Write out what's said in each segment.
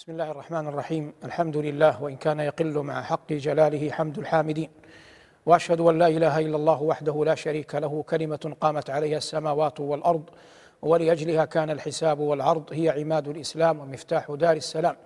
بسم الله الرحمن الرحيم الحمد لله وإن كان يقل مع حق جلاله حمد الحامدين وأشهد أن لا إله إلا الله وحده لا شريك له كلمة قامت عليها السماوات والأرض ولأجلها كان الحساب والعرض هي عماد الإسلام ومفتاح دار السلام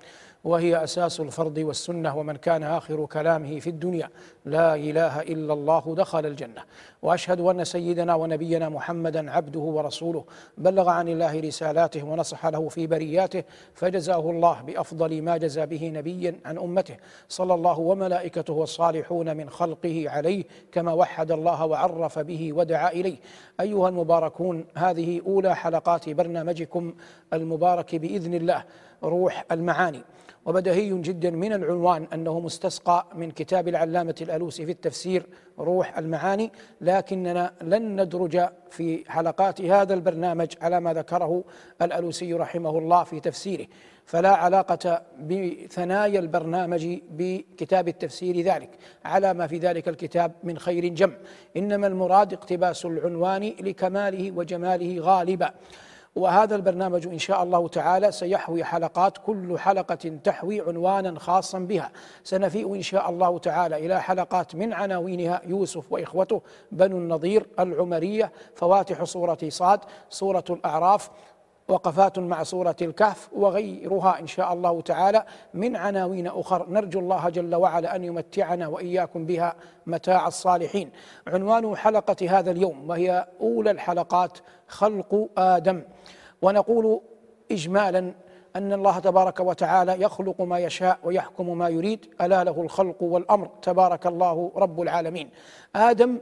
وهي أساس الفرض والسنة ومن كان اخر كلامه في الدنيا لا اله الا الله دخل الجنه وأشهد أن سيدنا ونبينا محمدا عبده ورسوله. بلغ عن الله رسالاته ونصح له في برياته فجزاه الله بأفضل ما جزى به نبيا عن أمته. صلى الله وملائكته والصالحون من خلقه عليه كما وحد الله وعرف به ودعا إليه. أيها المباركون هذه أولى حلقات برنامجكم المبارك بإذن الله. روح المعاني. وبدهي جدا من العنوان أنه مستسقى من كتاب العلامة الألوسي في التفسير روح المعاني لكننا لن ندرج في حلقات هذا البرنامج على ما ذكره الألوسي رحمه الله في تفسيره. فلا علاقة بثنايا البرنامج بكتاب التفسير ذلك على ما في ذلك الكتاب من خير جم. إنما المراد اقتباس العنوان لكماله وجماله غالبا. وهذا البرنامج إن شاء الله تعالى سيحوي حلقات كل حلقة تحوي عنوانا خاصا بها. سنفيء إن شاء الله تعالى إلى حلقات من عناوينها يوسف وإخوته بنو النضير العمرية فواتح سورة صاد سورة الأعراف. وقفات مع سورة الكهف وغيرها إن شاء الله تعالى. من عناوين أخر نرجو الله جل وعلا أن يمتعنا وإياكم بها متاع الصالحين. عنوان حلقة هذا اليوم وهي أولى الحلقات خلق آدم. ونقول إجمالا أن الله تبارك وتعالى يخلق ما يشاء ويحكم ما يريد. ألا له الخلق والأمر. تبارك الله رب العالمين. آدم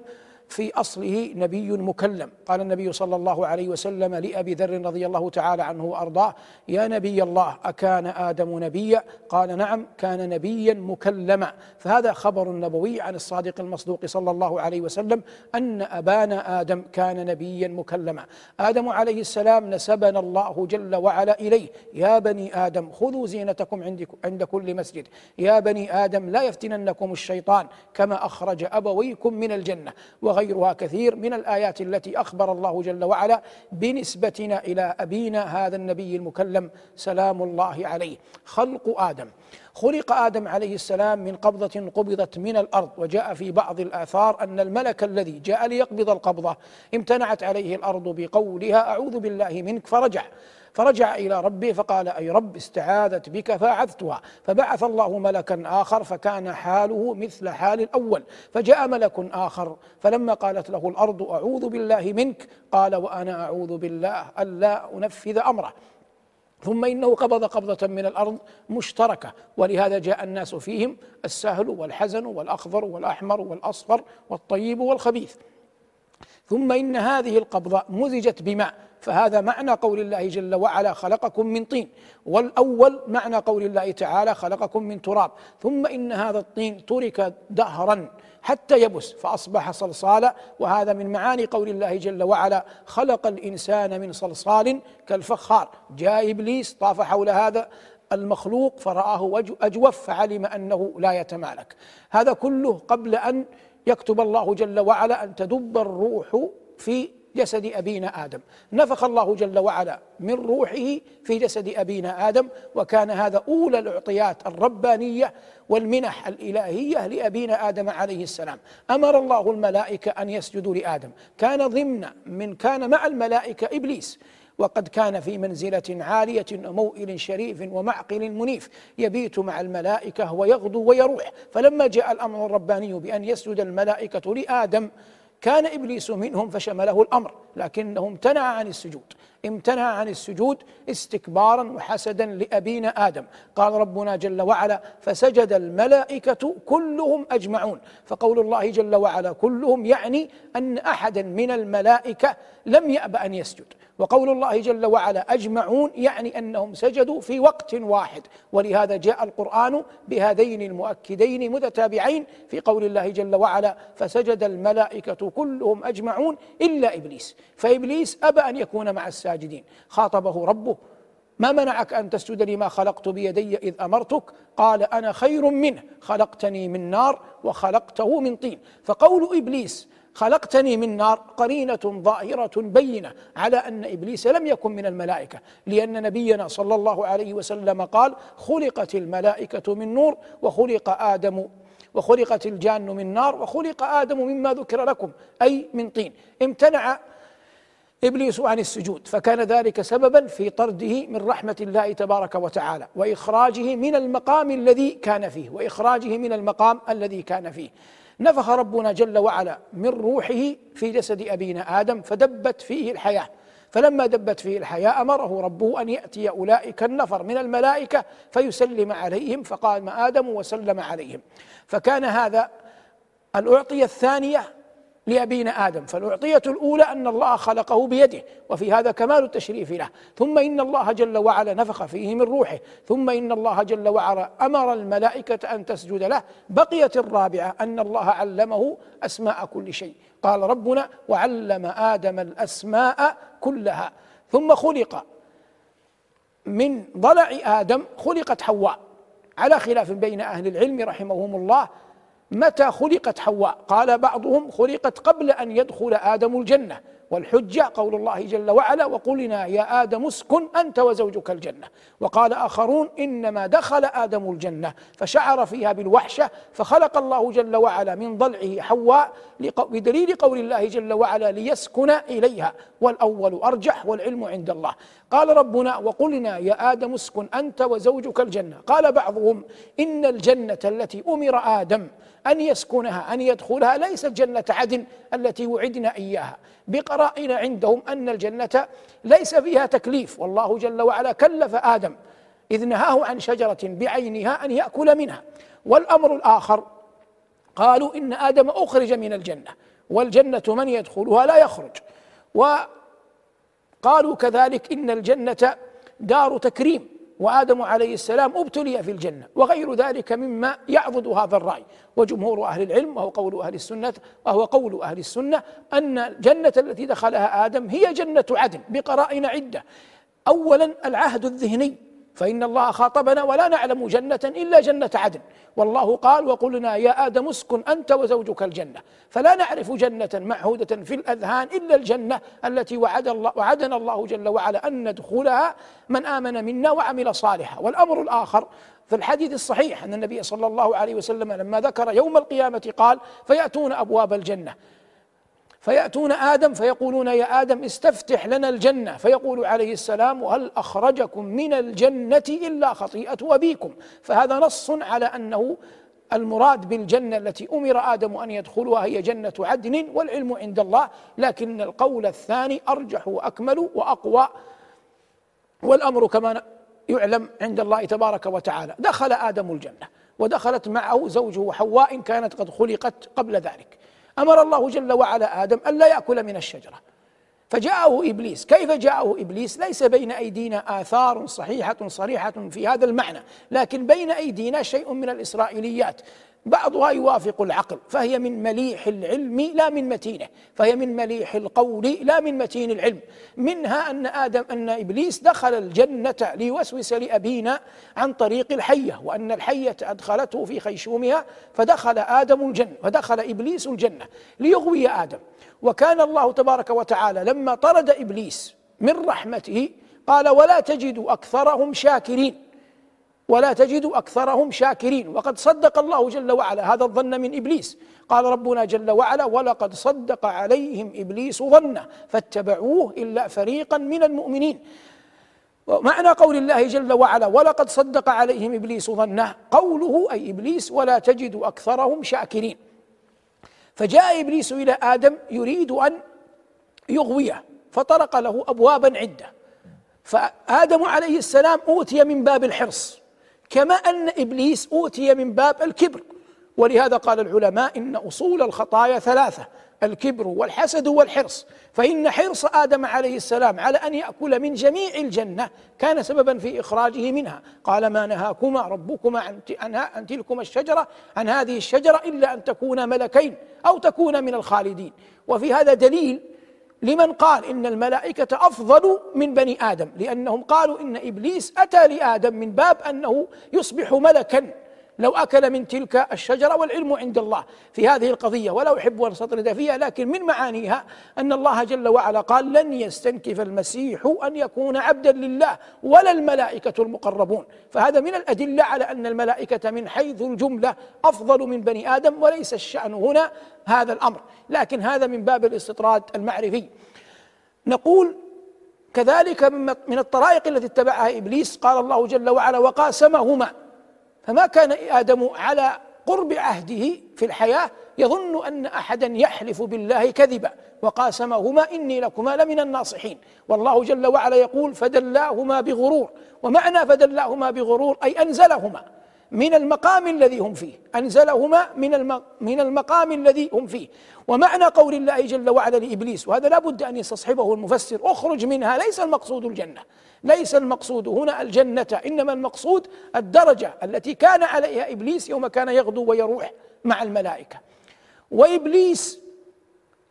في أصله نبي مكلم. قال النبي صلى الله عليه وسلم لأبي ذر رضي الله تعالى عنه وأرضاه يا نبي الله أكان آدم نبيا؟ قال نعم كان نبيا مكلما. فهذا خبر نبوي عن الصادق المصدوق صلى الله عليه وسلم أن أبانا آدم كان نبيا مكلما. آدم عليه السلام نسبنا الله جل وعلا إليه. يا بني آدم خذوا زينتكم عند كل مسجد. يا بني آدم لا يفتننكم الشيطان كما أخرج أبويكم من الجنة. وغير وغيرها كثير من الآيات التي أخبر الله جل وعلا بنسبتنا إلى أبينا هذا النبي المكلم سلام الله عليه. خلق آدم. خلق آدم عليه السلام من قبضة قبضت من الأرض وجاء في بعض الآثار أن الملك الذي جاء ليقبض القبضة امتنعت عليه الأرض بقولها أعوذ بالله منك فرجع. فرجع إلى ربه فقال أي رب استعاذت بك فأعذتها. فبعث الله ملكا آخر فكان حاله مثل حال الأول. فجاء ملك آخر فلما قالت له الأرض أعوذ بالله منك. قال وأنا أعوذ بالله ألا أنفذ أمره. ثم إنه قبض قبضة من الأرض مشتركة. ولهذا جاء الناس فيهم السهل والحزن والأخضر والأحمر والأصفر والطيب والخبيث. ثم إن هذه القبضة مزجت بماء. فهذا معنى قول الله جل وعلا خلقكم من طين. والأول معنى قول الله تعالى خلقكم من تراب. ثم إن هذا الطين ترك دهرا حتى يبس فأصبح صلصالا. وهذا من معاني قول الله جل وعلا خلق الإنسان من صلصال كالفخار. جاء إبليس طاف حول هذا المخلوق فرآه أجوف فعلم أنه لا يتمالك. هذا كله قبل أن يكتب الله جل وعلا أن تدب الروح في جسد أبينا آدم. نفخ الله جل وعلا من روحه في جسد أبينا آدم وكان هذا أولى الأعطيات الربانية والمنح الإلهية لأبينا آدم عليه السلام. أمر الله الملائكة أن يسجدوا لآدم. كان ضمن من كان مع الملائكة إبليس وقد كان في منزلة عالية وموئل شريف ومعقل منيف يبيت مع الملائكة ويغدو ويروح. فلما جاء الأمر الرباني بأن يسجد الملائكة لآدم كان إبليس منهم فشمله الأمر. لكنه امتنع عن السجود. امتنع عن السجود استكبارا وحسدا لأبينا آدم. قال ربنا جل وعلا فسجد الملائكة كلهم أجمعون. فقول الله جل وعلا كلهم يعني أن احدا من الملائكة لم يأب أن يسجد. وقول الله جل وعلا أجمعون يعني أنهم سجدوا في وقت واحد. ولهذا جاء القرآن بهذين المؤكدين متتابعين في قول الله جل وعلا فسجد الملائكة كلهم أجمعون إلا إبليس. فإبليس أبى أن يكون مع الساجدين. خاطبه ربه ما منعك أن تسجد لما خلقت بيدي إذ أمرتك. قال أنا خير منه خلقتني من نار وخلقته من طين. فقول إبليس خلقتني من نار قرينة ظاهرة بينة على أن إبليس لم يكن من الملائكة لأن نبينا صلى الله عليه وسلم قال خلقت الملائكة من نور وخلق آدم وخلقت الجان من نار وخلق آدم مما ذكر لكم أي من طين. امتنع إبليس عن السجود فكان ذلك سببا في طرده من رحمة الله تبارك وتعالى وإخراجه من المقام الذي كان فيه وإخراجه من المقام الذي كان فيه. نفخ ربنا جل وعلا من روحه في جسد أبينا آدم فدبت فيه الحياة. فلما دبت فيه الحياة أمره ربه أن يأتي أولئك النفر من الملائكة فيسلم عليهم فقام آدم وسلم عليهم. فكان هذا الأعطية الثانية لأبينا آدم فالأعطية الأولى أن الله خلقه بيده وفي هذا كمال التشريف له. ثم إن الله جل وعلا نفخ فيه من روحه ثم إن الله جل وعلا أمر الملائكة أن تسجد له. بقيت الرابعة أن الله علمه أسماء كل شيء. قال ربنا وعلم آدم الأسماء كلها. ثم خلق. من ضلع آدم خلقت حواء. على خلاف بين أهل العلم رحمهم الله متى خلقت حواء؟ قال بعضهم خلقت قبل أن يدخل آدم الجنة. والحجة قول الله جل وعلا وقلنا يا آدم اسكن أنت وزوجك الجنة. وقال آخرون إنما دخل آدم الجنة فشعر فيها بالوحشة فخلق الله جل وعلا من ضلعه حواء بدليل قول الله جل وعلا ليسكن إليها والأول أرجح والعلم عند الله. قال ربنا وقلنا يا آدم اسكن أنت وزوجك الجنة. قال بعضهم إن الجنة التي أمر آدم أن يسكنها أن يدخلها ليست جنة عدن التي وعدنا إياها. بقرائن عندهم أن الجنة ليس فيها تكليف. والله جل وعلا كلف آدم إذ نهاه عن شجرة بعينها أن يأكل منها. والأمر الآخر قالوا إن آدم أخرج من الجنة والجنة من يدخلها لا يخرج. وقالوا كذلك إن الجنة دار تكريم. وآدم عليه السلام ابتلي في الجنة وغير ذلك مما يعضد هذا الرأي. وجمهور أهل العلم وهو قول أهل السنة وهو قول أهل السنة أن الجنة التي دخلها آدم هي جنة عدن بقرائن عدة. أولا العهد الذهني. فإن الله خاطبنا ولا نعلم جنة إلا جنة عدن. والله قال وقلنا يا آدم اسكن أنت وزوجك الجنة. فلا نعرف جنة معهودة في الأذهان إلا الجنة التي وعد الله وعدنا الله جل وعلا أن ندخلها من آمن منا وعمل صالحا. والأمر الآخر في الحديث الصحيح أن النبي صلى الله عليه وسلم لما ذكر يوم القيامة قال فيأتون أبواب الجنة. فيأتون آدم فيقولون يا آدم استفتح لنا الجنة. فيقول عليه السلام وهل أخرجكم من الجنة إلا خطيئة أبيكم؟ فهذا نص على أنه المراد بالجنة التي أمر آدم أن يدخلها هي جنة عدن والعلم عند الله لكن القول الثاني أرجح وأكمل وأقوى. والأمر كما يعلم عند الله تبارك وتعالى. دخل آدم الجنة ودخلت معه زوجه حواء كانت قد خلقت قبل ذلك. أمر الله جل وعلا آدم الا يأكل من الشجرة. فجاءه إبليس. كيف جاءه إبليس؟ ليس بين أيدينا آثار صحيحة صريحة في هذا المعنى لكن بين أيدينا شيء من الإسرائيليات. بعضها يوافق العقل فهي من مليح العلم لا من متينه فهي من مليح القول لا من متين العلم. منها أن آدم أن إبليس دخل الجنة ليوسوس لأبينا عن طريق الحية وأن الحية أدخلته في خيشومها فدخل آدم الجنة فدخل إبليس الجنة ليغوي آدم. وكان الله تبارك وتعالى لما طرد إبليس من رحمته قال ولا تجد أكثرهم شاكرين. ولا تجد أكثرهم شاكرين. وقد صدق الله جل وعلا. هذا الظن من إبليس. قال ربنا جل وعلا ولقد صدق عليهم إبليس ظنه فاتبعوه إلا فريقا من المؤمنين. ومعنى قول الله جل وعلا ولقد صدق عليهم إبليس ظنه قوله أي إبليس ولا تجد أكثرهم شاكرين. فجاء إبليس إلى آدم يريد أن يغويه فطرق له ابوابا عدة. فآدم عليه السلام أوتي من باب الحرص. كما أن إبليس أوتي من باب الكبر. ولهذا قال العلماء إن أصول الخطايا ثلاثة الكبر والحسد والحرص. فإن حرص آدم عليه السلام على أن يأكل من جميع الجنة كان سببا في إخراجه منها. قال ما نهاكما ربكما عن عن تلكما الشجرة عن هذه الشجرة إلا أن تكونا ملكين أو تكونا من الخالدين. وفي هذا دليل لمن قال إن الملائكة أفضل من بني آدم لأنهم قالوا إن إبليس أتى لآدم من باب أنه يصبح ملكا. لو أكل من تلك الشجرة والعلم عند الله في هذه القضية ولا أحب أن أستطرد فيها لكن من معانيها أن الله جل وعلا قال لن يستنكف المسيح أن يكون عبدا لله ولا الملائكة المقربون. فهذا من الأدلة على أن الملائكة من حيث الجملة أفضل من بني آدم وليس الشأن هنا هذا الأمر. لكن هذا من باب الاستطراد المعرفي. نقول كذلك من الطرائق التي اتبعها إبليس قال الله جل وعلا وقاسمهما فما كان آدم على قرب عهده في الحياة يظن أن أحدا يحلف بالله كذبا وقاسمهما إني لكما لمن الناصحين. والله جل وعلا يقول فدلاهما بغرور. ومعنى فدلاهما بغرور أي أنزلهما من المقام الذي هم فيه. أنزلهما من من المقام الذي هم فيه. ومعنى قول الله جل وعلا لإبليس وهذا لا بد أن يستصحبه المفسر اخرج منها ليس المقصود الجنة. ليس المقصود هنا الجنة إنما المقصود الدرجة التي كان عليها إبليس يوم كان يغدو ويروح مع الملائكة. وإبليس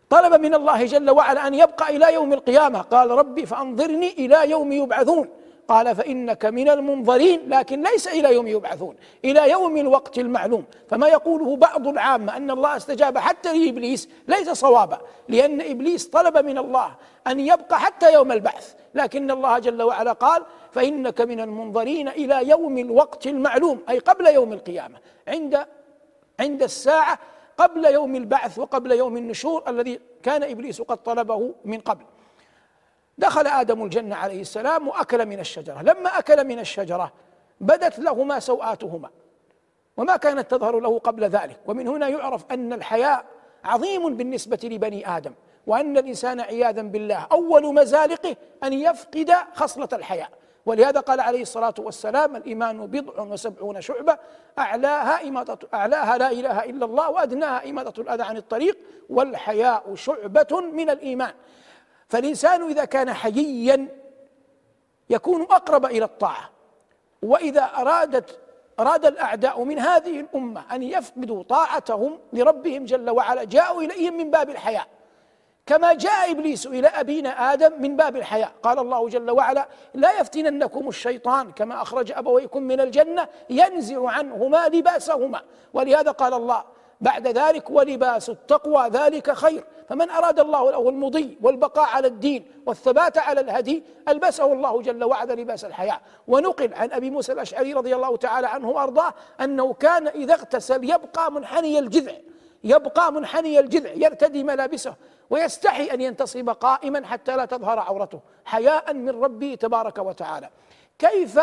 طلب من الله جل وعلا أن يبقى إلى يوم القيامة. قال ربي فأنظرني إلى يوم يبعثون. قال فإنك من المنظرين لكن ليس إلى يوم يبعثون إلى يوم الوقت المعلوم. فما يقوله بعض العامة أن الله استجاب حتى لإبليس ليس صوابا لأن إبليس طلب من الله أن يبقى حتى يوم البعث. لكن الله جل وعلا قال فإنك من المنظرين إلى يوم الوقت المعلوم أي قبل يوم القيامة عند عند الساعة قبل يوم البعث وقبل يوم النشور الذي كان إبليس قد طلبه من قبل. دخل آدم الجنة عليه السلام وأكل من الشجرة. لما أكل من الشجرة بدت لهما سوآتهما وما كانت تظهر له قبل ذلك. ومن هنا يعرف أن الحياء عظيم بالنسبة لبني آدم وأن الإنسان عياذا بالله أول مزالقه أن يفقد خصلة الحياء. ولهذا قال عليه الصلاة والسلام الإيمان بضع وسبعون شعبة أعلاها أعلاها لا إله إلا الله وأدناها إماطة الأذى عن الطريق والحياء شعبة من الإيمان. فالإنسان إذا كان حييا يكون أقرب إلى الطاعة. وإذا أرادت أراد الأعداء من هذه الأمة أن يفقدوا طاعتهم لربهم جل وعلا جاءوا إليهم من باب الحياء. كما جاء إبليس إلى أبينا آدم من باب الحياء. قال الله جل وعلا لا يفتننكم الشيطان كما أخرج أبويكم من الجنة ينزع عنهما لباسهما. ولهذا قال الله بعد ذلك ولباس التقوى ذلك خير. فمن أراد الله له المضي والبقاء على الدين والثبات على الهدي ألبسه الله جل وعلا لباس الحياة. ونقل عن أبي موسى الأشعري رضي الله تعالى عنه وأرضاه أنه كان إذا اغتسل يبقى منحني الجذع يبقى منحني الجذع يرتدي ملابسه ويستحي أن ينتصب قائما حتى لا تظهر عورته. حياء من ربه تبارك وتعالى. كيف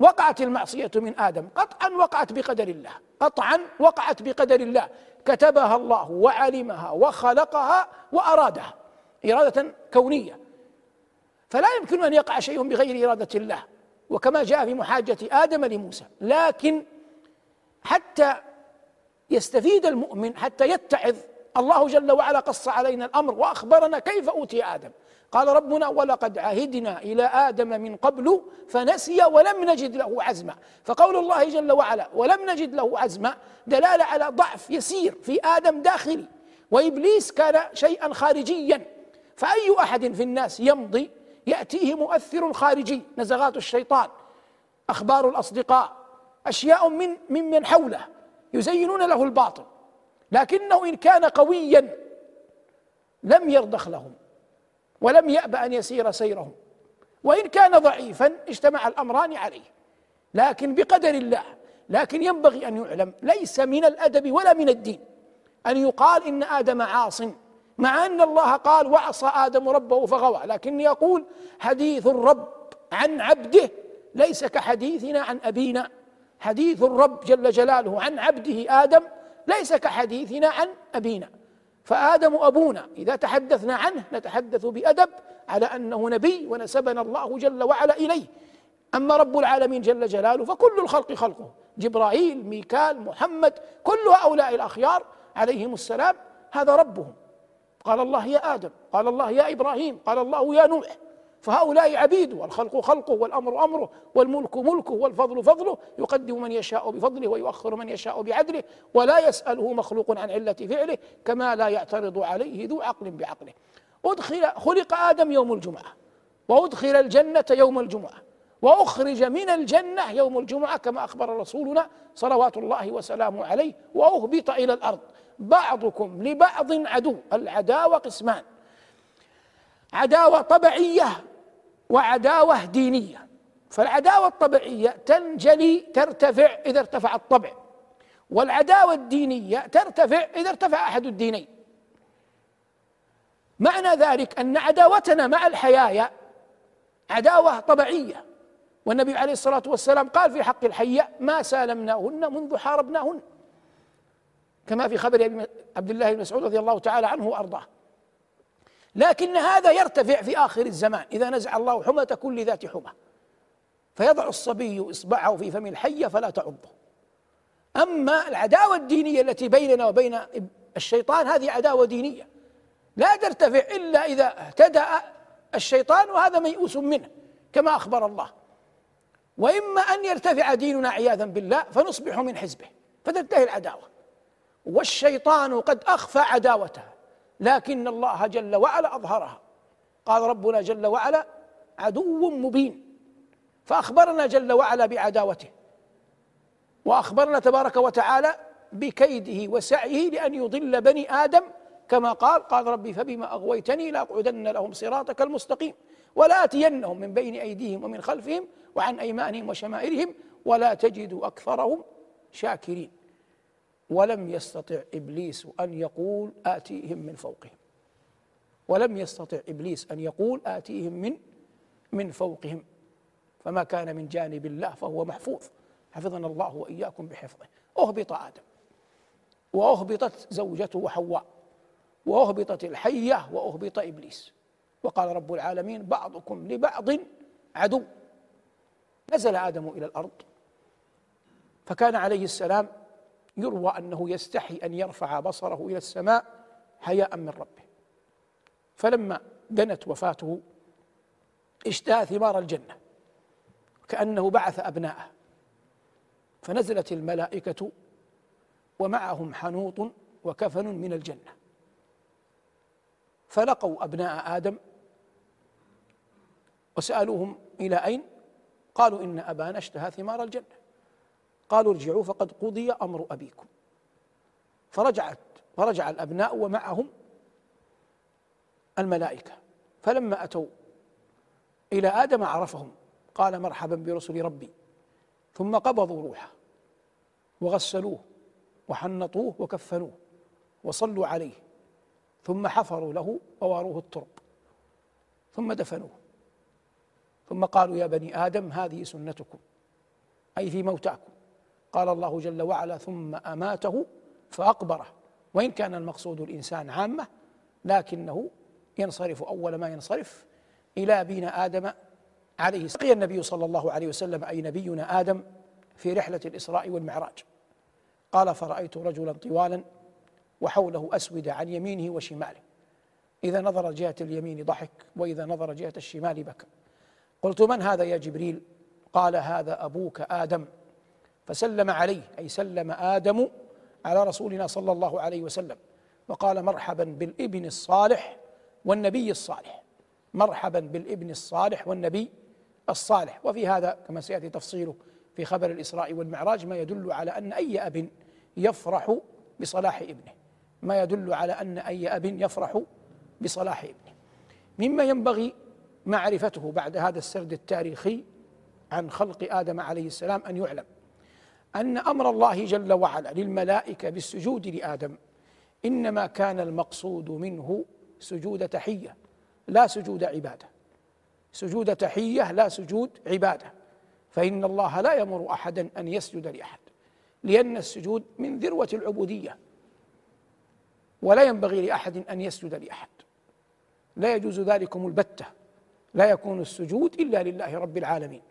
وقعت المعصية من آدم. قطعا وقعت بقدر الله. قطعا وقعت بقدر الله. كتبها الله وعلمها وخلقها وأرادها. إرادة كونية. فلا يمكن أن يقع شيء بغير إرادة الله. وكما جاء في محاجة آدم لموسى. لكن حتى يستفيد المؤمن حتى يتعظ الله جل وعلا قص علينا الأمر وأخبرنا كيف أوتي آدم. قال ربنا ولقد عهدنا إلى آدم من قبل فنسي ولم نجد له عزما. فقول الله جل وعلا ولم نجد له عزما دلالة على ضعف يسير في آدم داخلي. وإبليس كان شيئا خارجيا. فأي أحد في الناس يمضي يأتيه مؤثر خارجي نزغات الشيطان أخبار الأصدقاء أشياء من ممن حوله يزينون له الباطل لكنه إن كان قويا لم يرضخ لهم. ولم يأب أن يسير سيرهم. وإن كان ضعيفا اجتمع الأمران عليه. لكن بقدر الله لكن ينبغي أن يعلم ليس من الأدب ولا من الدين أن يقال إن آدم عاص مع أن الله قال وعصى آدم ربه فغوى لكن يقول حديث الرب عن عبده ليس كحديثنا عن أبينا. حديث الرب جل جلاله عن عبده آدم ليس كحديثنا عن أبينا فآدم أبونا إذا تحدثنا عنه نتحدث بأدب على أنه نبي ونسبنا الله جل وعلا إليه. أما رب العالمين جل جلاله فكل الخلق خلقه جبرائيل ميكال محمد كل هؤلاء الأخيار عليهم السلام هذا ربهم. قال الله يا آدم قال الله يا إبراهيم قال الله يا نوح. فهؤلاء عبيده والخلق خلقه والأمر أمره والملك ملكه والفضل فضله. يقدم من يشاء بفضله ويؤخر من يشاء بعدله. ولا يسأله مخلوق عن علة فعله كما لا يعترض عليه ذو عقل بعقله. أدخل خلق آدم يوم الجمعة وأدخل الجنة يوم الجمعة وأخرج من الجنة يوم الجمعة كما أخبر رسولنا صلوات الله وسلامه عليه وأهبط إلى الأرض. بعضكم لبعض عدو العداوة قسمان. عداوة طبيعيه وعداوة دينية. فالعداوة الطبيعية تنجلي ترتفع إذا ارتفع الطبع. والعداوة الدينية ترتفع إذا ارتفع أحد الدينين. معنى ذلك أن عداوتنا مع الحيايا عداوة طبيعية. والنبي عليه الصلاة والسلام قال في حق الحية ما سالمناهن منذ حاربناهن. كما في خبر عبد الله بن مسعود رضي الله تعالى عنه وأرضاه. لكن هذا يرتفع في آخر الزمان إذا نزع الله حمة كل ذات حمى فيضع الصبي إصبعه في فم الحية فلا تعضه. أما العداوة الدينية التي بيننا وبين الشيطان هذه عداوة دينية. لا ترتفع إلا إذا اهتدأ الشيطان وهذا ميؤوس منه كما أخبر الله. وإما أن يرتفع ديننا عياذا بالله فنصبح من حزبه. فتنتهي العداوة. والشيطان قد أخفى عداوتها لكن الله جل وعلا أظهرها. قال ربنا جل وعلا عدو مبين. فأخبرنا جل وعلا بعداوته. وأخبرنا تبارك وتعالى بكيده وسعيه لأن يضل بني آدم كما قال قال ربي فبما أغويتني لأقعدن لهم صراطك المستقيم. ولاتينهم من بين أيديهم ومن خلفهم وعن أيمانهم وشمائلهم ولا تجد أكثرهم شاكرين. ولم يستطع إبليس أن يقول آتيهم من فوقهم. ولم يستطع إبليس أن يقول آتيهم من من فوقهم. فما كان من جانب الله فهو محفوظ. حفظنا الله وإياكم بحفظه. أهبط آدم وأهبطت زوجته حواء وأهبطت الحية وأهبط إبليس. وقال رب العالمين بعضكم لبعض عدو. نزل آدم إلى الأرض فكان عليه السلام يروى أنه يستحي أن يرفع بصره إلى السماء حياء من ربه. فلما دنت وفاته اشتهى ثمار الجنة كأنه بعث أبناءه. فنزلت الملائكة ومعهم حنوط وكفن من الجنة. فلقوا أبناء آدم وسألوهم إلى أين؟ قالوا إن أبانا اشتهى ثمار الجنة. قالوا ارجعوا فقد قضي أمر أبيكم. فرجعت فرجع الأبناء ومعهم الملائكة. فلما أتوا إلى آدم عرفهم قال مرحبا برسل ربي. ثم قبضوا روحه وغسلوه وحنطوه وكفنوه وصلوا عليه. ثم حفروا له وواروه الترب. ثم دفنوه. ثم قالوا يا بني آدم هذه سنتكم أي في موتاكم. قال الله جل وعلا ثم أماته فأقبره. وإن كان المقصود الإنسان عامة لكنه ينصرف أول ما ينصرف إلى ابينا آدم عليه السلام. النبي صلى الله عليه وسلم أي نبينا آدم في رحلة الإسراء والمعراج. قال فرأيت رجلا طوالا وحوله اسوده عن يمينه وشماله. إذا نظر جهة اليمين ضحك وإذا نظر جهة الشمال بكى. قلت من هذا يا جبريل؟ قال هذا أبوك آدم. فسلم عليه أي سلم آدم على رسولنا صلى الله عليه وسلم. وقال مرحبا بالإبن الصالح والنبي الصالح. مرحبا بالإبن الصالح والنبي الصالح. وفي هذا كما سيأتي تفصيله في خبر الإسراء والمعراج ما يدل على أن أي أب يفرح بصلاح ابنه. ما يدل على أن أي أب يفرح بصلاح ابنه. مما ينبغي معرفته بعد هذا السرد التاريخي عن خلق آدم عليه السلام أن يعلم. أن أمر الله جل وعلا للملائكة بالسجود لآدم. إنما كان المقصود منه سجود تحية لا سجود عبادة. سجود تحية لا سجود عبادة. فإن الله لا يأمر أحدا أن يسجد لأحد لأن السجود من ذروة العبودية. ولا ينبغي لأحد أن يسجد لأحد. لا يجوز ذلكم البتة لا يكون السجود إلا لله رب العالمين.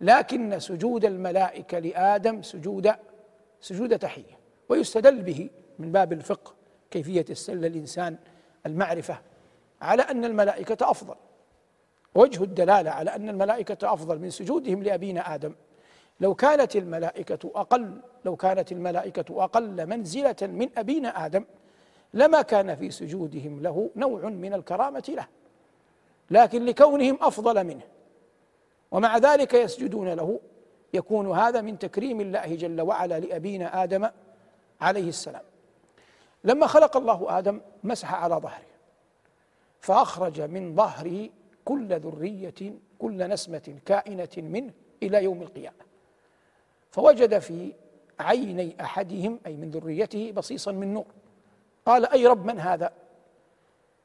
لكن سجود الملائكة لآدم سجود سجود تحية ويستدل به من باب الفقه كيفية السل الإنسان المعرفة على أن الملائكة أفضل. وجه الدلالة على أن الملائكة أفضل من سجودهم لأبينا آدم. لو كانت الملائكة أقل لو كانت الملائكة أقل منزلة من أبينا آدم لما كان في سجودهم له نوع من الكرامة له. لكن لكونهم أفضل منه ومع ذلك يسجدون له. يكون هذا من تكريم الله جل وعلا لأبينا آدم عليه السلام. لما خلق الله آدم مسح على ظهره فأخرج من ظهره كل ذرية كل نسمة كائنة منه إلى يوم القيامة. فوجد في عيني أحدهم أي من ذريته بصيصا من نور. قال أي رب من هذا؟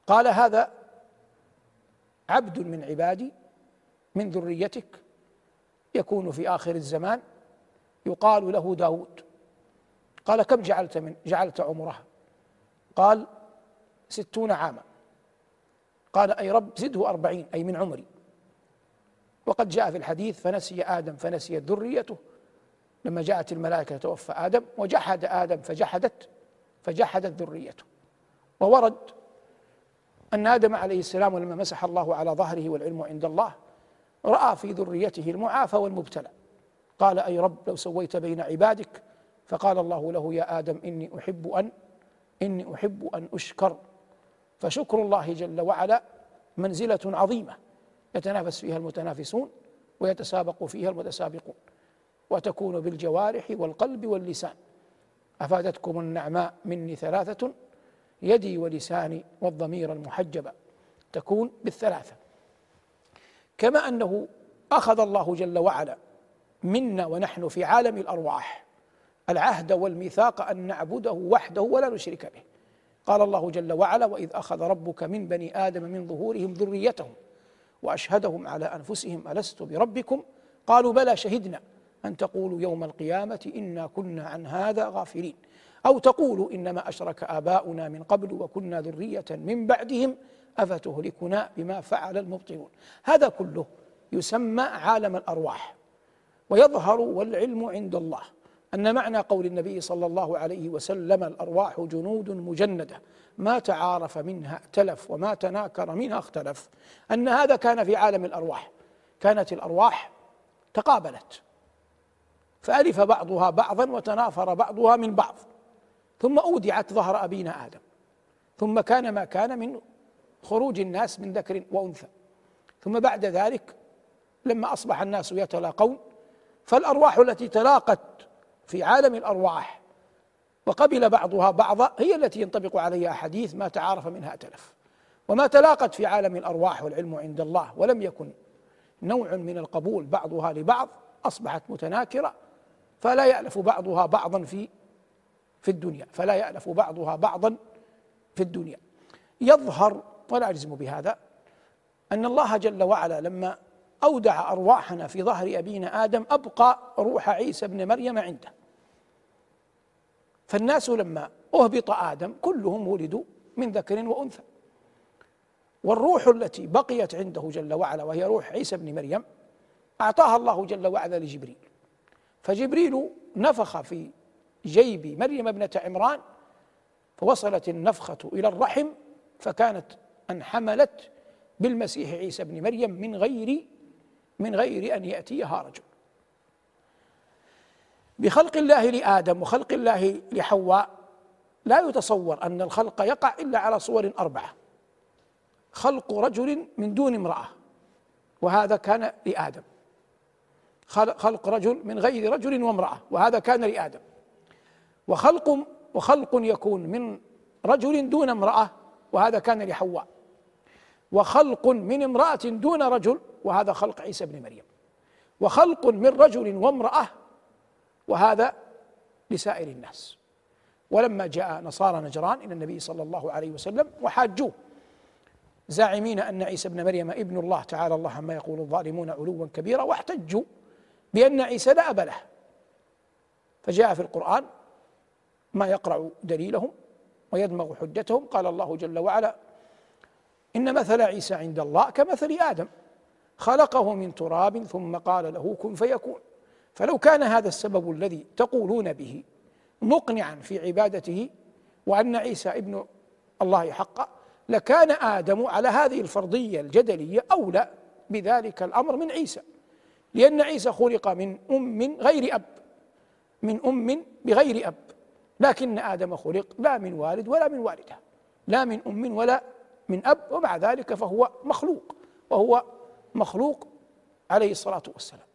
قال هذا عبد من عبادي من ذريتك يكون في آخر الزمان. يقال له داود. قال كم جعلت من جعلت عمره؟ قال ستون عاما. قال أي رب زده أربعين أي من عمري. وقد جاء في الحديث فنسي آدم فنسيت ذريته. لما جاءت الملائكة توفى آدم وجحد آدم فجحدت فجحدت ذريته. وورد أن آدم عليه السلام لما مسح الله على ظهره والعلم عند الله رأى في ذريته المعافى والمبتلى. قال أي رب لو سويت بين عبادك فقال الله له يا آدم إني أحب أن إني أحب أن أشكر. فشكر الله جل وعلا منزلة عظيمة يتنافس فيها المتنافسون ويتسابق فيها المتسابقون وتكون بالجوارح والقلب واللسان. أفادتكم النعماء مني ثلاثة يدي ولساني والضمير المحجبة تكون بالثلاثة. كما أنه أخذ الله جل وعلا منا ونحن في عالم الأرواح. العهد والميثاق أن نعبده وحده ولا نشرك به. قال الله جل وعلا وإذ أخذ ربك من بني آدم من ظهورهم ذريتهم وأشهدهم على أنفسهم ألست بربكم؟ قالوا بلى شهدنا أن تقولوا يوم القيامة إنا كنا عن هذا غافلين. أو تقولوا إنما أشرك آباؤنا من قبل وكنا ذرية من بعدهم أفتهلكنا بما فعل المبطلون. هذا كله يسمى عالم الأرواح ويظهر والعلم عند الله أن معنى قول النبي صلى الله عليه وسلم الأرواح جنود مجندة ما تعارف منها ائتلف وما تناكر منها اختلف. أن هذا كان في عالم الأرواح كانت الأرواح تقابلت فألف بعضها بعضا وتنافر بعضها من بعض ثم أودعت ظهر أبينا آدم ثم كان ما كان من خروج الناس من ذكر وأنثى. ثم بعد ذلك لما أصبح الناس يتلاقون فالأرواح التي تلاقت في عالم الأرواح وقبل بعضها بعضا هي التي ينطبق عليها حديث ما تعارف منها ائتلف وما تلاقت في عالم الأرواح والعلم عند الله ولم يكن نوع من القبول بعضها لبعض أصبحت متناكرة فلا يألف بعضها بعضا في في الدنيا فلا يألف بعضها بعضا في الدنيا. يظهر ولا أجزم بهذا. أن الله جل وعلا لما أودع أرواحنا في ظهر أبينا آدم أبقى روح عيسى ابن مريم عنده. فالناس لما أهبط آدم كلهم ولدوا من ذكر وأنثى. والروح التي بقيت عنده جل وعلا وهي روح عيسى ابن مريم أعطاها الله جل وعلا لجبريل. فجبريل نفخ في جيب مريم ابنة عمران فوصلت النفخة إلى الرحم فكانت أن حملت بالمسيح عيسى ابن مريم من غير من غير أن يأتيها رجل. بخلق الله لآدم وخلق الله لحواء لا يتصور أن الخلق يقع إلا على صور أربعة. خلق رجل من دون امرأة وهذا كان لآدم. خلق رجل من غير رجل وامرأة وهذا كان لآدم. وخلق وخلق يكون من رجل دون امرأة وهذا كان لحواء. وخلق من امرأة دون رجل وهذا خلق عيسى بن مريم. وخلق من رجل وامرأة وهذا لسائر الناس. ولما جاء نصارى نجران إلى النبي صلى الله عليه وسلم وحاجوه زاعمين أن عيسى ابن مريم ابن الله تعالى الله عما يقول الظالمون علوا كبيرا واحتجوا بأن عيسى لا أب له. فجاء في القرآن ما يقرع دليلهم ويدمغ حجتهم. قال الله جل وعلا إن مثل عيسى عند الله كمثل آدم. خلقه من تراب ثم قال له كن فيكون. فلو كان هذا السبب الذي تقولون به مقنعا في عبادته وأن عيسى ابن الله حقا لكان آدم على هذه الفرضية الجدلية أولى بذلك الأمر من عيسى. لأن عيسى خلق من أم غير أب من أم بغير أب. لكن آدم خلق لا من والد ولا من والدة لا من أم ولا من أب ومع ذلك فهو مخلوق وهو مخلوق عليه الصلاة والسلام.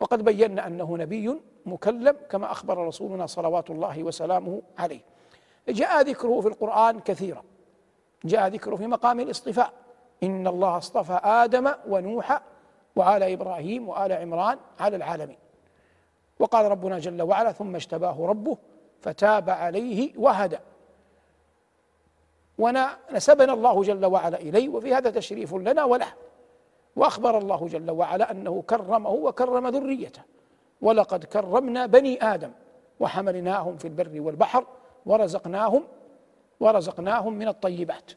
وقد بينا أنه نبي مكلم كما أخبر رسولنا صلوات الله وسلامه عليه. جاء ذكره في القرآن كثيرا. جاء ذكره في مقام الاصطفاء. إن الله اصطفى آدم ونوح وآل إبراهيم وآل عمران على العالمين. وقال ربنا جل وعلا ثم اجتباه ربه فتاب عليه وهدى. ونسبنا الله جل وعلا إليه وفي هذا تشريف لنا وله. وأخبر الله جل وعلا أنه كرمه وكرم ذريته. ولقد كرمنا بني آدم وحملناهم في البر والبحر ورزقناهم ورزقناهم من الطيبات.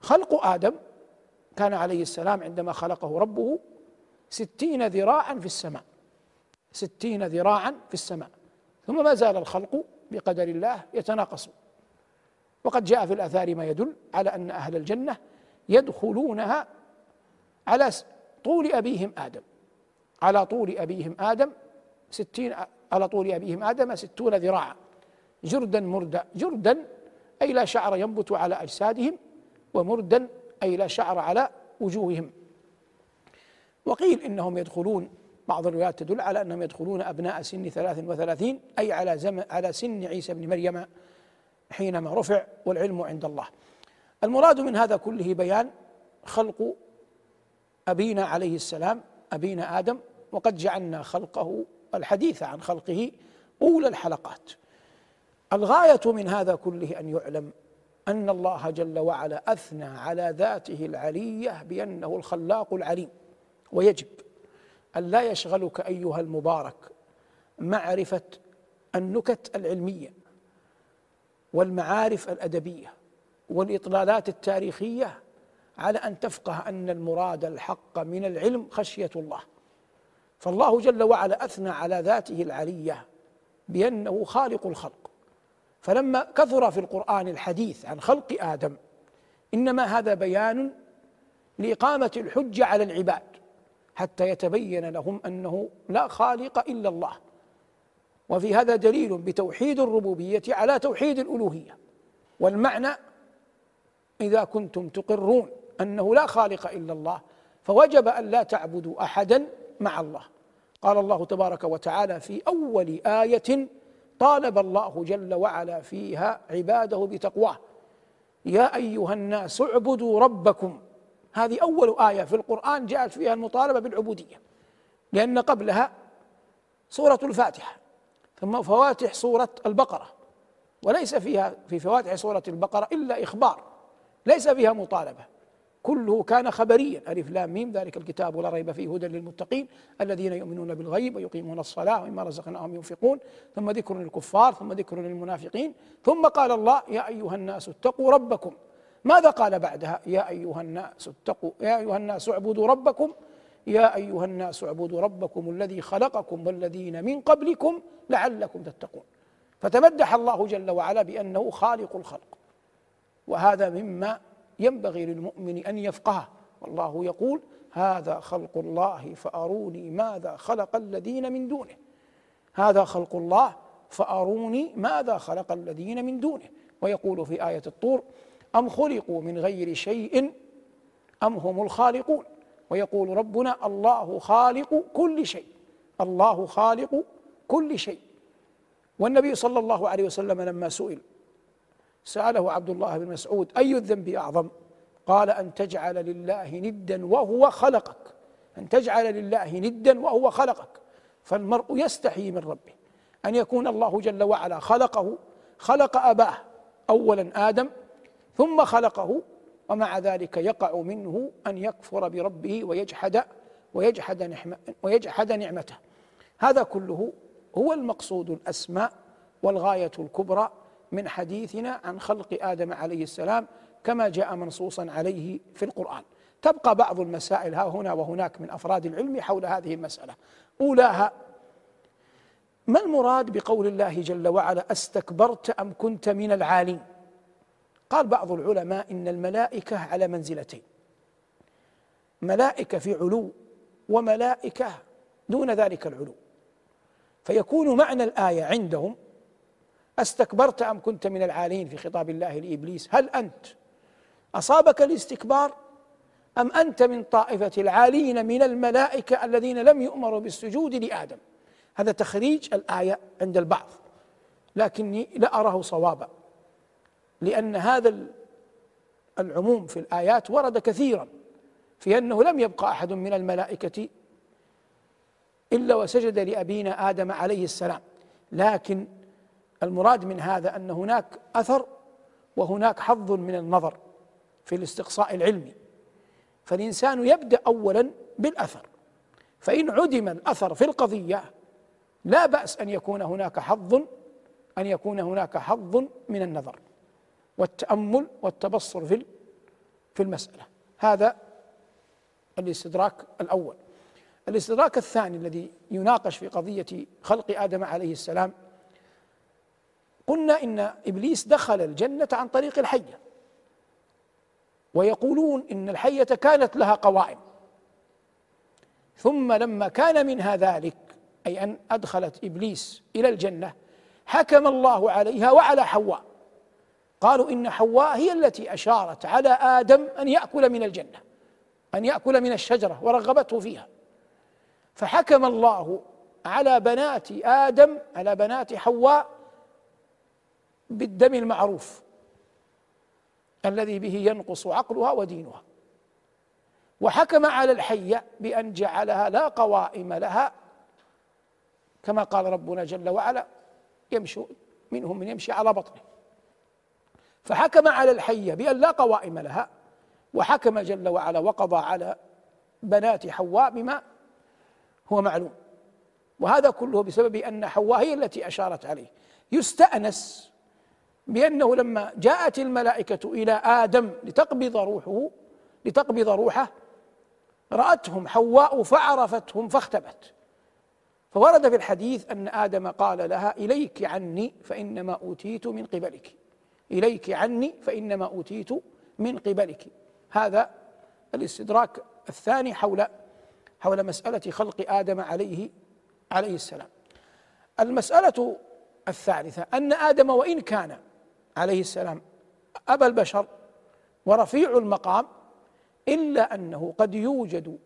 خلق آدم كان عليه السلام عندما خلقه ربه ستين ذراعا في السماء. ستين ذراعا في السماء. ثم ما زال الخلق بقدر الله يتناقص. وقد جاء في الآثار ما يدل على أن أهل الجنة يدخلونها على طول أبيهم آدم. على طول أبيهم آدم ستين على طول أبيهم آدم ستون ذراعا. جردا مردا جردا أي لا شعر ينبت على أجسادهم ومردا أي لا شعر على وجوههم. وقيل إنهم يدخلون بعض الروايات تدل على أنهم يدخلون أبناء سن ثلاث وثلاثين أي على زمن على سن عيسى بن مريم حينما رفع والعلم عند الله. المراد من هذا كله بيان خلق أبينا عليه السلام أبينا آدم وقد جعلنا خلقه الحديث عن خلقه أولى الحلقات. الغاية من هذا كله أن يعلم أن الله جل وعلا أثنى على ذاته العلية بأنه الخلاق العليم. ويجب أن لا يشغلك أيها المبارك معرفة النكت العلمية. والمعارف الأدبية والإطلالات التاريخية على أن تفقه أن المراد الحق من العلم خشية الله. فالله جل وعلا أثنى على ذاته العلية بأنه خالق الخلق. فلما كثر في القرآن الحديث عن خلق آدم إنما هذا بيان لإقامة الحجة على العباد حتى يتبين لهم أنه لا خالق إلا الله. وفي هذا دليل بتوحيد الربوبية على توحيد الألوهية. والمعنى إذا كنتم تقرون أنه لا خالق إلا الله فوجب أن لا تعبدوا أحدا مع الله. قال الله تبارك وتعالى في أول آية طالب الله جل وعلا فيها عباده بتقواه. يا أيها الناس اعبدوا ربكم. هذه أول آية في القرآن جاءت فيها المطالبة بالعبودية لأن قبلها سورة الفاتحة. ثم فواتح سورة البقرة. وليس فيها في فواتح سورة البقرة إلا إخبار ليس فيها مطالبة. كله كان خبريا. ألف لام ميم ذلك الكتاب لا ريب فيه هدى للمتقين الذين يؤمنون بالغيب ويقيمون الصلاة ومما رزقناهم ينفقون ثم ذكر للكفار ثم ذكر للمنافقين ثم قال الله يا أيها الناس اتقوا ربكم. ماذا قال بعدها؟ يا أيها الناس اتقوا يا أيها الناس اعبدوا ربكم يا أيها الناس اعبدوا ربكم الذي خلقكم والذين من قبلكم لعلكم تتقون. فتمدح الله جل وعلا بأنه خالق الخلق. وهذا مما ينبغي للمؤمن أن يفقهه والله يقول هذا خلق الله فأروني ماذا خلق الذين من دونه. هذا خلق الله فأروني ماذا خلق الذين من دونه. ويقول في آية الطور أم خلقوا من غير شيء أم هم الخالقون؟ ويقول ربنا الله خالق كل شيء. الله خالق كل شيء. والنبي صلى الله عليه وسلم لما سئل سأله عبد الله بن مسعود أي الذنب أعظم؟ قال أن تجعل لله ندا وهو خلقك. أن تجعل لله ندا وهو خلقك. فالمرء يستحي من ربه. أن يكون الله جل وعلا خلقه خلق أباه أولا آدم ثم خلقه ومع ذلك يقع منه أن يكفر بربه ويجحد ويجحد نعمة ويجحد نعمته. هذا كله هو المقصود الأسماء والغاية الكبرى من حديثنا عن خلق آدم عليه السلام كما جاء منصوصا عليه في القرآن. تبقى بعض المسائل ها هنا وهناك من أفراد العلم حول هذه المسألة. أولاها ما المراد بقول الله جل وعلا أستكبرت أم كنت من العالين؟ قال بعض العلماء إن الملائكة على منزلتين. ملائكة في علو وملائكة دون ذلك العلو. فيكون معنى الآية عندهم أستكبرت أم كنت من العالين في خطاب الله لإبليس؟ هل أنت أصابك الاستكبار أم أنت من طائفة العالين من الملائكة الذين لم يؤمروا بالسجود لآدم؟ هذا تخريج الآية عند البعض. لكني لا أراه صوابا. لأن هذا العموم في الآيات ورد كثيرا في أنه لم يبقى أحد من الملائكة إلا وسجد لأبينا آدم عليه السلام. لكن المراد من هذا أن هناك أثر وهناك حظ من النظر في الاستقصاء العلمي. فالإنسان يبدأ أولا بالأثر. فإن عدم الأثر في القضية لا بأس أن يكون هناك حظ أن يكون هناك حظ من النظر. والتأمل والتبصر في في المسألة. هذا الاستدراك الأول. الاستدراك الثاني الذي يناقش في قضية خلق آدم عليه السلام قلنا إن إبليس دخل الجنة عن طريق الحية. ويقولون إن الحية كانت لها قوائم. ثم لما كان منها ذلك أي أن أدخلت إبليس إلى الجنة حكم الله عليها وعلى حواء. قالوا إن حواء هي التي أشارت على آدم أن يأكل من الجنة أن يأكل من الشجرة ورغبته فيها. فحكم الله على بنات آدم على بنات حواء بالدم المعروف الذي به ينقص عقلها ودينها. وحكم على الحية بأن جعلها لا قوائم لها كما قال ربنا جل وعلا يمشي منهم من يمشي على بطنه. فحكم على الحية بأن لا قوائم لها وحكم جل وعلا وقضى على بنات حواء بما هو معلوم. وهذا كله بسبب أن حواء هي التي أشارت عليه. يستأنس بأنه لما جاءت الملائكة إلى آدم لتقبض روحه لتقبض روحه رأتهم حواء فعرفتهم فاختبت. فورد في الحديث أن آدم قال لها إليك عني فإنما أوتيت من قبلك. إليك عني فإنما أوتيت من قبلك. هذا الاستدراك الثاني حول حول مسألة خلق آدم عليه عليه السلام. المسألة الثالثة أن آدم وإن كان عليه السلام أبا البشر ورفيع المقام إلا أنه قد يوجد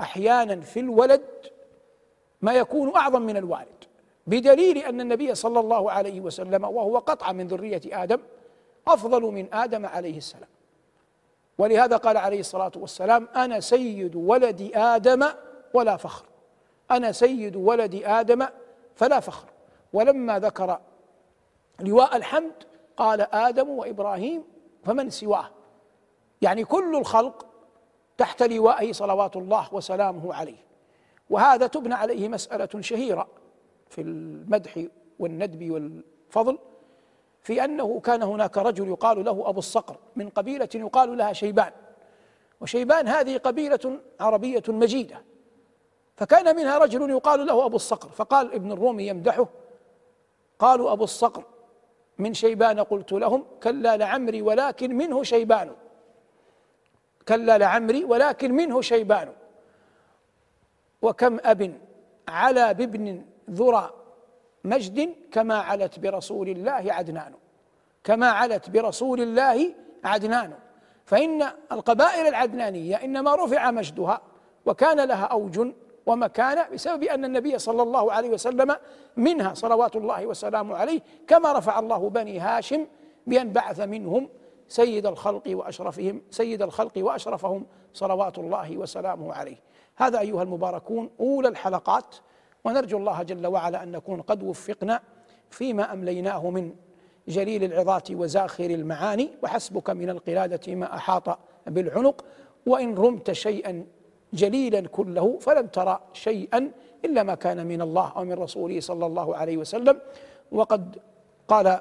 أحيانا في الولد ما يكون أعظم من الوالد. بدليل أن النبي صلى الله عليه وسلم وهو قطعا من ذرية آدم أفضل من آدم عليه السلام. ولهذا قال عليه الصلاة والسلام أنا سيد ولد آدم ولا فخر. أنا سيد ولد آدم فلا فخر. ولما ذكر لواء الحمد قال آدم وإبراهيم فمن سواه؟ يعني كل الخلق تحت لوائه صلوات الله وسلامه عليه. وهذا تبنى عليه مسألة شهيرة. في المدح والندب والفضل في أنه كان هناك رجل يقال له أبو الصقر من قبيلة يقال لها شيبان وشيبان هذه قبيلة عربية مجيدة فكان منها رجل يقال له أبو الصقر فقال ابن الرومي يمدحه قالوا أبو الصقر من شيبان قلت لهم كلا لعمري ولكن منه شيبان كلا لعمري ولكن منه شيبان وكم أب على بابن ذرى مجد كما علت برسول الله عدنان. كما علت برسول الله عدنان. فإن القبائل العدنانية إنما رفع مجدها وكان لها أوج ومكانة بسبب أن النبي صلى الله عليه وسلم منها صلوات الله وسلامه عليه كما رفع الله بني هاشم بأن بعث منهم سيد الخلق وأشرفهم سيد الخلق وأشرفهم صلوات الله وسلامه عليه. هذا أيها المباركون أولى الحلقات ونرجو الله جل وعلا أن نكون قد وفقنا فيما أمليناه من جليل العظات وزاخر المعاني وحسبك من القلادة ما أحاط بالعنق وإن رمت شيئا جليلا كله فلن ترى شيئا إلا ما كان من الله أو من رسوله صلى الله عليه وسلم. وقد قال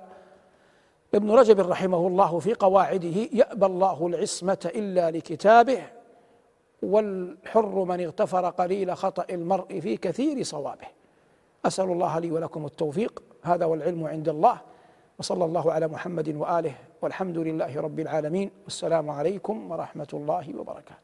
ابن رجب رحمه الله في قواعده يأبى الله العصمة إلا لكتابه والحر من اغتفر قليل خطأ المرء في كثير صوابه. أسأل الله لي ولكم التوفيق. هذا والعلم عند الله. وصلى الله على محمد وآله والحمد لله رب العالمين. والسلام عليكم ورحمة الله وبركاته.